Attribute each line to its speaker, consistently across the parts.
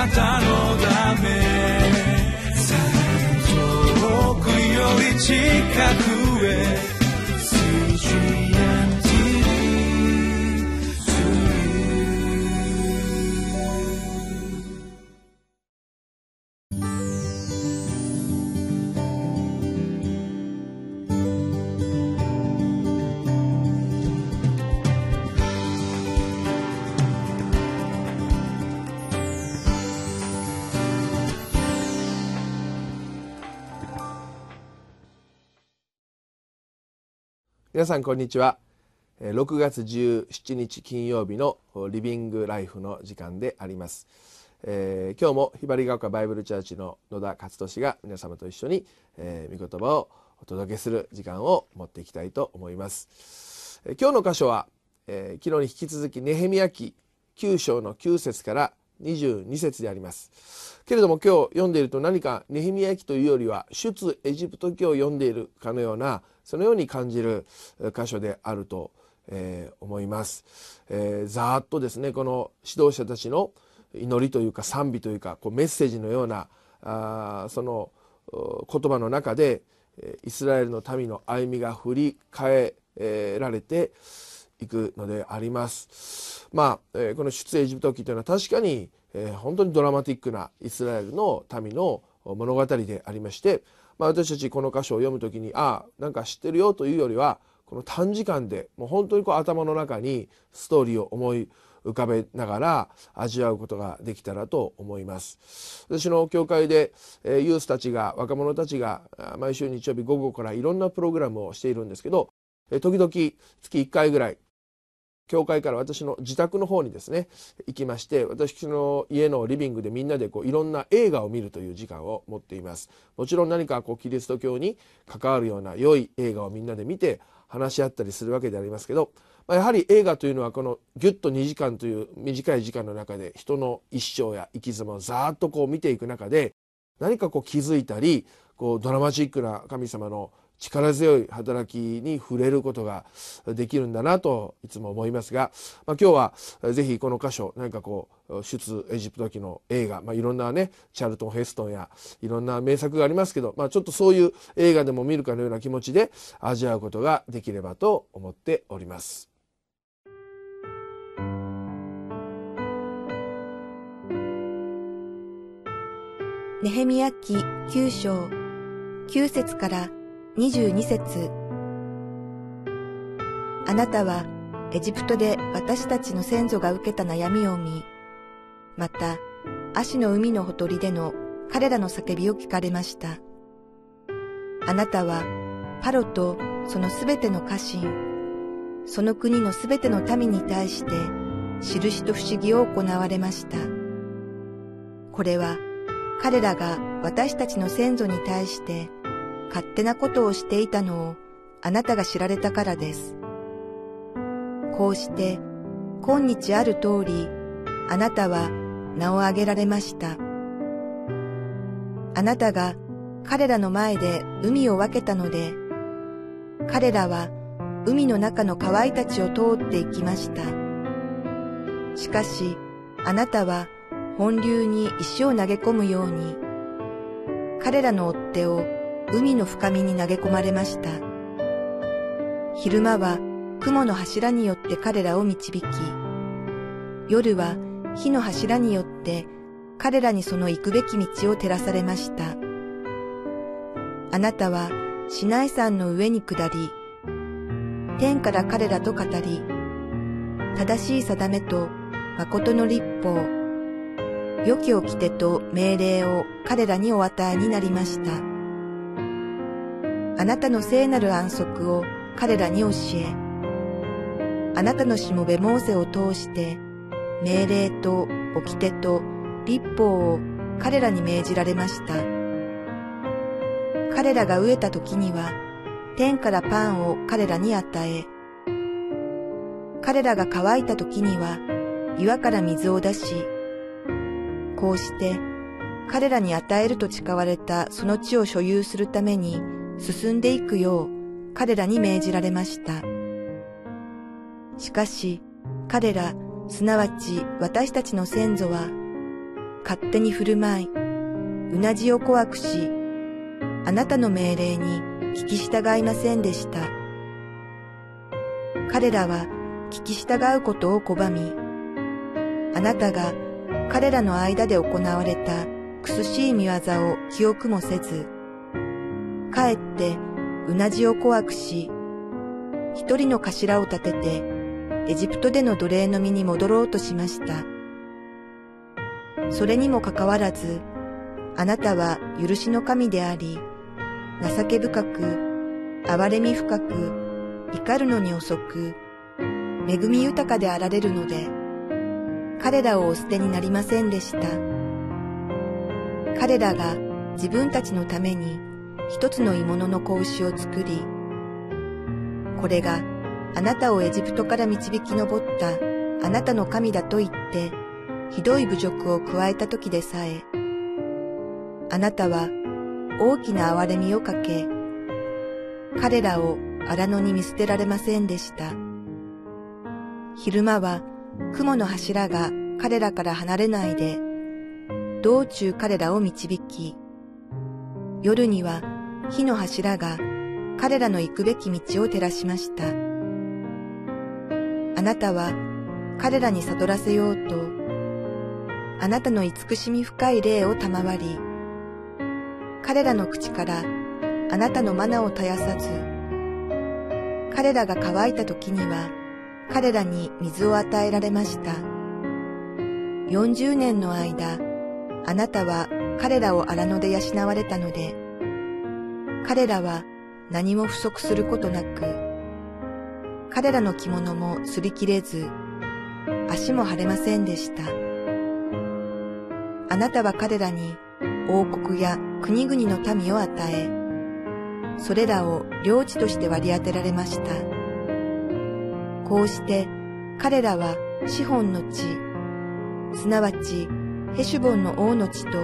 Speaker 1: なたのため。遠くより近く。
Speaker 2: 皆さんこんにちは。6月17日金曜日のリビングライフの時間であります、えー、今日もひばりが丘バイブルチャーチの野田勝利が皆様と一緒に、えー、御言葉をお届けする時間を持っていきたいと思います、えー、今日の箇所は、えー、昨日に引き続きネヘミヤ記9章の9節から22節であります。けれども今日読んでいると何かネヘミヤ記というよりは出エジプト記を読んでいるかのようなそのように感じる箇所であると、えー、思います、えー、ざーっとですねこの指導者たちの祈りというか賛美というかこうメッセージのようなあその言葉の中でイスラエルの民の歩みが振り返られていくのであります。まあ、えこの出エジプト記というのは確かに、え本当にドラマティックなイスラエルの民の物語でありまして、まあ、私たちこの箇所を読む時にああなんか知ってるよというよりはこの短時間でもう本当にこう頭の中にストーリーを思い浮かべながら味わうことができたらと思います私の教会でユースたちが若者たちが毎週日曜日午後からいろんなプログラムをしているんですけど時々月1回ぐらい教会から私の自宅の方にですね行きまして私の家のリビングでみんなでこういろんな映画を見るという時間を持っています。もちろん何かこうキリスト教に関わるような良い映画をみんなで見て話し合ったりするわけでありますけど、まあ、やはり映画というのはこのギュッと2時間という短い時間の中で人の一生や生き様をざーっとこう見ていく中で何かこう気づいたりこうドラマチックな神様の力強い働きに触れることができるんだなといつも思いますが、まあ、今日はぜひこの箇所何かこう出エジプト記の映画、まあ、いろんなねチャルトン・ヘストンやいろんな名作がありますけど、まあ、ちょっとそういう映画でも見るかのような気持ちで味わうことができればと思っております。
Speaker 3: ネヘミヤ記9章9節から22節あなたはエジプトで私たちの先祖が受けた悩みを見、また足の海のほとりでの彼らの叫びを聞かれました。あなたはパロとそのすべての家臣、その国のすべての民に対して印と不思議を行われました。これは彼らが私たちの先祖に対して勝手なことをしていたのをあなたが知られたからです。こうして、今日ある通り、あなたは名を挙げられました。あなたが彼らの前で海を分けたので、彼らは海の中の河合たちを通って行きました。しかし、あなたは本流に石を投げ込むように、彼らの追っ手を海の深みに投げ込まれました。昼間は雲の柱によって彼らを導き、夜は火の柱によって彼らにその行くべき道を照らされました。あなたはシナイ山の上に下り、天から彼らと語り、正しい定めと誠の立法、良き掟と命令を彼らにお与えになりました。あなたの聖なる安息を彼らに教え、あなたのしもべモーセを通して、命令と掟と立法を彼らに命じられました。彼らが飢えた時には、天からパンを彼らに与え、彼らが乾いた時には、岩から水を出し、こうして、彼らに与えると誓われたその地を所有するために、進んでいくよう彼らに命じられました。しかし彼ら、すなわち私たちの先祖は、勝手に振る舞いうなじを怖くし、あなたの命令に聞き従いませんでした。彼らは聞き従うことを拒み、あなたが彼らの間で行われた苦しい見業を記憶もせず、かえってうなじを怖くし、一人の頭を立ててエジプトでの奴隷の身に戻ろうとしました。それにもかかわらず、あなたは許しの神であり、情け深く、憐れみ深く、怒るのに遅く、恵み豊かであられるので、彼らをお捨てになりませんでした。彼らが自分たちのために一つの鋳物の子牛を作り、これがあなたをエジプトから導き上ったあなたの神だと言って、ひどい侮辱を加えた時でさえ、あなたは大きな憐れみをかけ、彼らを荒野に見捨てられませんでした。昼間は雲の柱が彼らから離れないで、道中彼らを導き、夜には火の柱が彼らの行くべき道を照らしました。あなたは彼らに悟らせようと、あなたの慈しみ深い霊を賜り、彼らの口からあなたのマナを絶やさず、彼らが乾いた時には彼らに水を与えられました。40年の間、あなたは彼らを荒野で養われたので、彼らは何も不足することなく、彼らの着物も擦り切れず、足も腫れませんでした。あなたは彼らに王国や国々の民を与え、それらを領地として割り当てられました。こうして彼らはシホンの地、すなわちヘシュボンの王の地と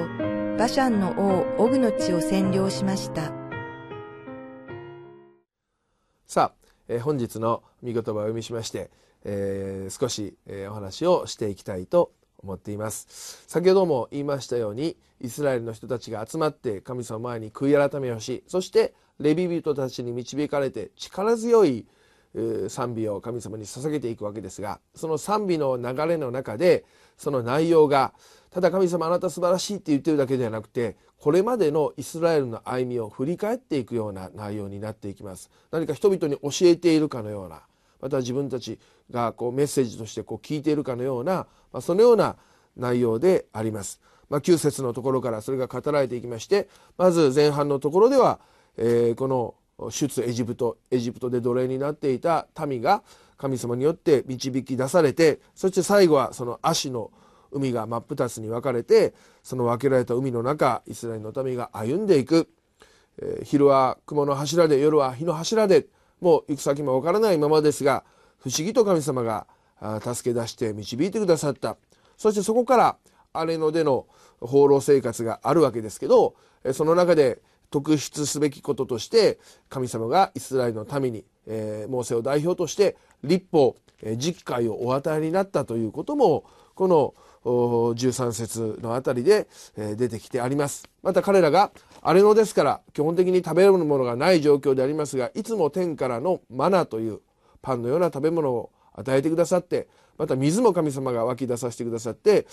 Speaker 3: バシャンの王オグの地を占領しました。
Speaker 2: え、本日の見言葉を読みしまして、えー、少し、え、お話をしていきたいと思っています。先ほども言いましたようにイスラエルの人たちが集まって神様前に悔い改めをしそしてレビ人たちに導かれて力強い賛美を神様に捧げていくわけですがその賛美の流れの中でその内容がただ神様あなた素晴らしいって言ってるだけではなくてこれまでのイスラエルの歩みを振り返っていくような内容になっていきます何か人々に教えているかのようなまた自分たちがこうメッセージとしてこう聞いているかのような、まあ、そのような内容であります。まあ、9節のところからそれが語られていきましてまず前半のところでは、えー、この出エジプトエジプトで奴隷になっていた民が神様によって導き出されてそして最後はその足の海が真っ二つに分かれてその分けられた海の中イスラエルの民が歩んでいく、えー、昼は雲の柱で夜は火の柱でもう行く先もわからないままですが不思議と神様が助け出して導いてくださった。そしてそこから荒野での放浪生活があるわけですけどその中で特筆すべきこととして神様がイスラエルの民に、えー、モーセを代表として立法実会をお与えになったということもこの13節のあたりで出てきてあります。また彼らが荒れ野ですから基本的に食べるものがない状況でありますがいつも天からのマナというパンのような食べ物を与えてくださってまた水も神様が湧き出させてくださって、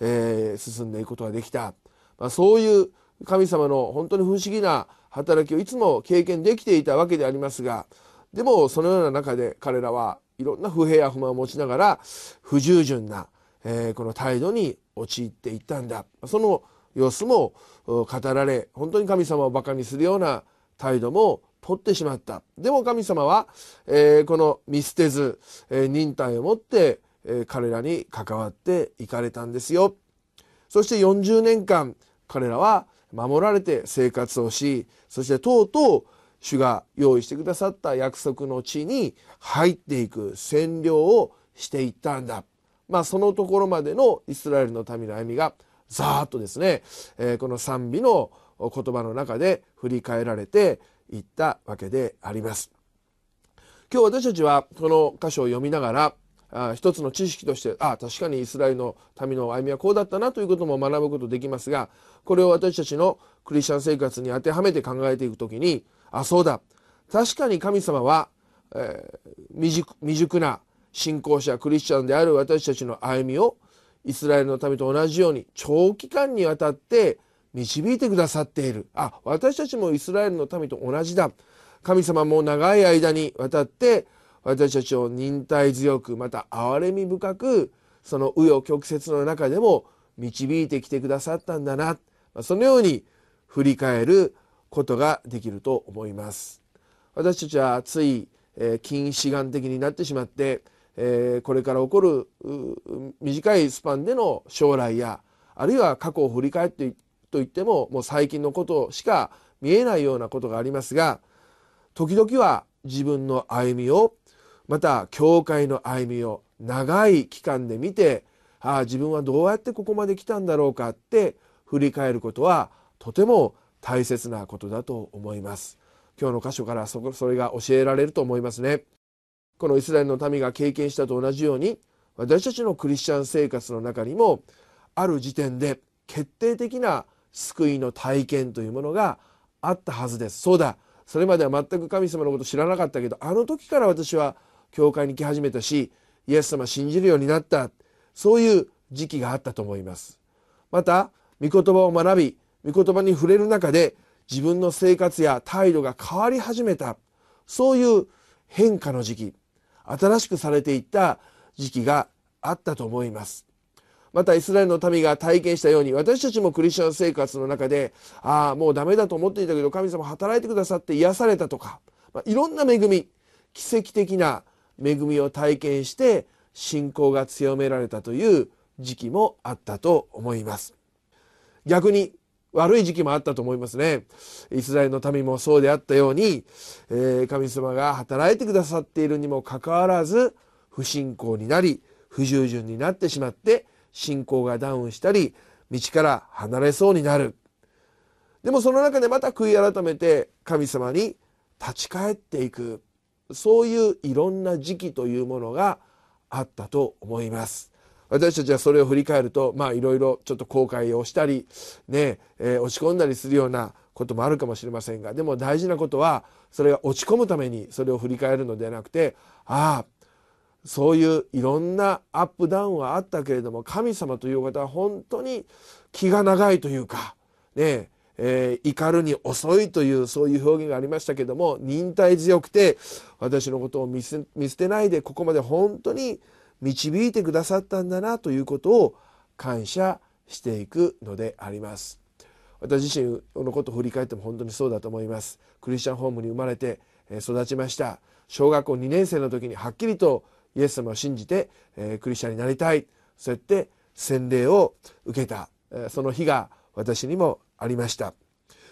Speaker 2: えー、進んでいくことができた、まあ、そういう神様の本当に不思議な働きをいつも経験できていたわけでありますがでもそのような中で彼らはいろんな不平や不満を持ちながら不従順なえー、この態度に陥っていったんだ。その様子も語られ本当に神様をバカにするような態度も取ってしまった。でも神様は、えー、この見捨てず、えー、忍耐を持って、え、彼らに関わっていかれたんですよ。そして40年間彼らは守られて生活をしそしてとうとう主が用意してくださった約束の地に入っていく占領をしていったんだ。まあ、そのところまでのイスラエルの民の歩みがざーっとですね、えー、この賛美の言葉の中で振り返られていったわけであります。今日私たちはこの箇所を読みながらあ一つの知識としてあ確かにイスラエルの民の歩みはこうだったなということも学ぶことできますがこれを私たちのクリスチャン生活に当てはめて考えていくときにあそうだ確かに神様は、えー、未熟な信仰者クリスチャンである私たちの歩みをイスラエルの民と同じように長期間にわたって導いてくださっている。あ私たちもイスラエルの民と同じだ。神様も長い間にわたって私たちを忍耐強くまた憐れみ深くその紆余曲折の中でも導いてきてくださったんだな。そのように振り返ることができると思います。私たちはつい、え、近視眼的になってしまって、え、これから起こる短いスパンでの将来やあるいは過去を振り返ってと言ってももう最近のことしか見えないようなことがありますが時々は自分の歩みをまた教会の歩みを長い期間で見てああ自分はどうやってここまで来たんだろうかって振り返ることはとても大切なことだと思います。今日の箇所からそれが教えられると思いますね。このイスラエルの民が経験したと同じように私たちのクリスチャン生活の中にもある時点で決定的な救いの体験というものがあったはずです。そうだ。それまでは全く神様のこと知らなかったけどあの時から私は教会に来始めたしイエス様信じるようになった。そういう時期があったと思います。また御言葉を学び御言葉に触れる中で自分の生活や態度が変わり始めた。そういう変化の時期。新しくされていった時期があったと思います。またイスラエルの民が体験したように私たちもクリスチャン生活の中でああもうダメだと思っていたけど神様働いてくださって癒されたとか、まあ、いろんな恵み奇跡的な恵みを体験して信仰が強められたという時期もあったと思います。逆に悪い時期もあったと思いますね。イスラエルの民もそうであったように、えー、神様が働いてくださっているにもかかわらず不信仰になり不従順になってしまって信仰がダウンしたり道から離れそうになる。でもその中でまた悔い改めて神様に立ち返っていく。そういういろんな時期というものがあったと思います。私たちはそれを振り返るとまあいろいろちょっと後悔をしたりね、えー、落ち込んだりするようなこともあるかもしれませんがでも大事なことはそれが落ち込むためにそれを振り返るのではなくてああそういういろんなアップダウンはあったけれども神様という方は本当に気が長いというかねえー、怒るに遅いというそういう表現がありましたけども忍耐強くて私のことを見捨てないでここまで本当に導いてくださったんだなということを感謝していくのであります。私自身のことを振り返っても本当にそうだと思います。クリスチャンホームに生まれて育ちました。小学校2年生の時にはっきりとイエス様を信じてクリスチャンになりたい。そうやって洗礼を受けた。その日が私にもありました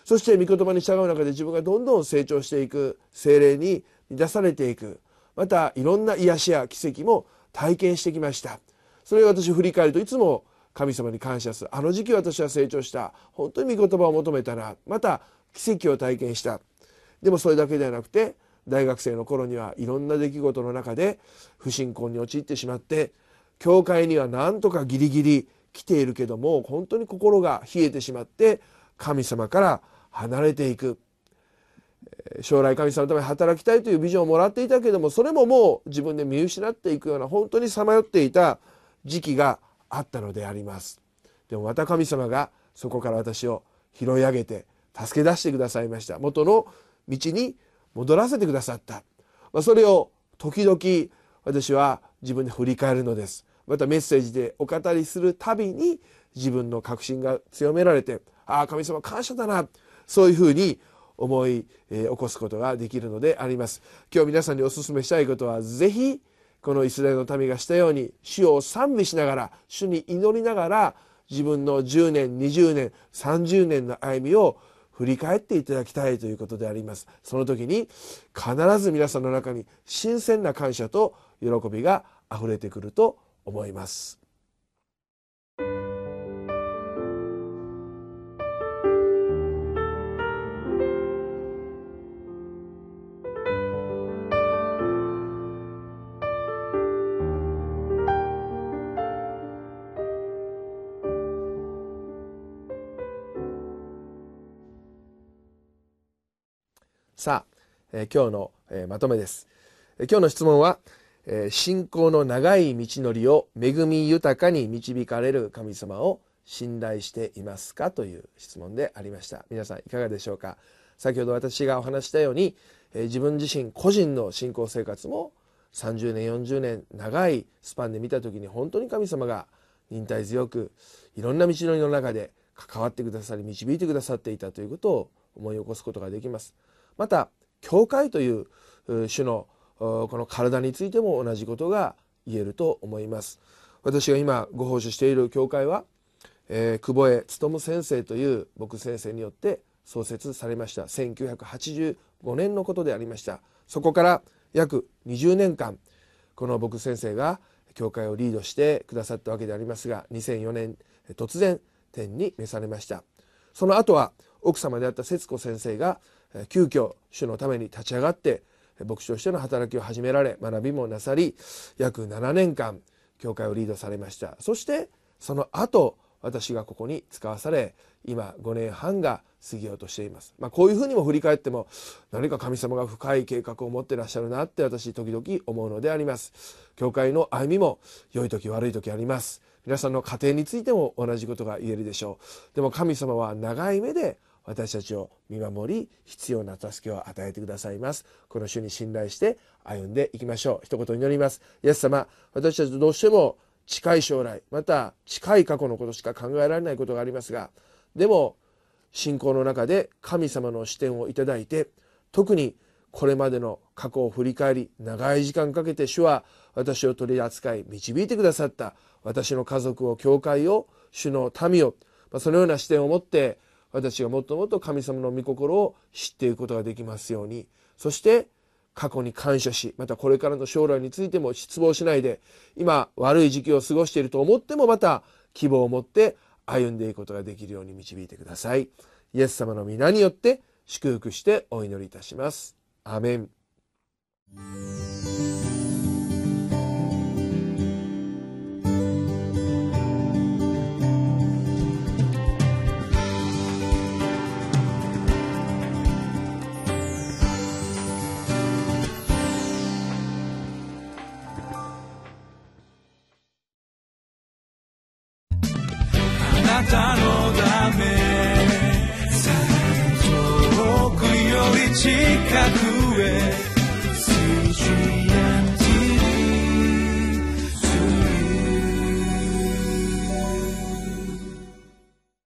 Speaker 2: そして御言葉に従う中で自分がどんどん成長していく精霊に満たされていくまたいろんな癒しや奇跡も体験してきました。それを私振り返るといつも神様に感謝する。あの時期私は成長した。本当に御言葉を求めたなまた奇跡を体験した。でもそれだけではなくて大学生の頃にはいろんな出来事の中で不信仰に陥ってしまって教会にはなんとかギリギリ来ているけども本当に心が冷えてしまって神様から離れていく。将来神様のために働きたいというビジョンをもらっていたけれどもそれももう自分で見失っていくような本当にさまよっていた時期があったのであります。でもまた神様がそこから私を拾い上げて助け出してくださいました。元の道に戻らせてくださった、まあ、それを時々私は自分で振り返るのです。またメッセージでお語りするたびに自分の確信が強められてああ神様感謝だな。そういうふうに思い、起こすことができるのであります。今日皆さんにお勧めしたいことは是非このイスラエルの民がしたように主を賛美しながら主に祈りながら自分の10年20年30年の歩みを振り返っていただきたいということであります。その時に必ず皆さんの中に新鮮な感謝と喜びがあふれてくると思います。さあ、えー今日の、えーまとめです。えー今日の質問は、えー信仰の長い道のりを恵み豊かに導かれる神様を信頼していますかという質問でありました。皆さんいかがでしょうか先ほど私がお話したように、えー自分自身個人の信仰生活も30年40年長いスパンで見た時に本当に神様が忍耐強くいろんな道のりの中で関わってくださり導いてくださっていたということを思い起こすことができますまた教会という種のこの体についても同じことが言えると思います。私が今ご奉仕している教会は、えー久保江勉先生という牧先生によって創設されました。1985年のことでありました。そこから約20年間この牧先生が教会をリードしてくださったわけでありますが2004年突然天に召されました。その後は奥様であった節子先生が急遽主のために立ち上がって牧師としての働きを始められ学びもなさり約7年間教会をリードされました。そしてその後私がここに使わされ今5年半が過ぎようとしています、まあ、こういうふうにも振り返っても何か神様が深い計画を持ってらっしゃるなって私時々思うのであります。教会の歩みも良い時悪い時あります。皆さんの家庭についても同じことが言えるでしょう。でも神様は長い目で私たちを見守り必要な助けを与えてくださいます。この主に信頼して歩んでいきましょう。一言祈ります。イエス様私たちどうしても近い将来また近い過去のことしか考えられないことがありますがでも信仰の中で神様の視点をいただいて特にこれまでの過去を振り返り長い時間かけて主は私を取り扱い導いてくださった。私の家族を教会を主の民を、ま、そのような視点を持って私がもっともっと神様の御心を知っていくことができますように。そして過去に感謝しまたこれからの将来についても失望しないで今悪い時期を過ごしていると思ってもまた希望を持って歩んでいくことができるように導いてください。イエス様の皆によって祝福してお祈りいたします。アメン。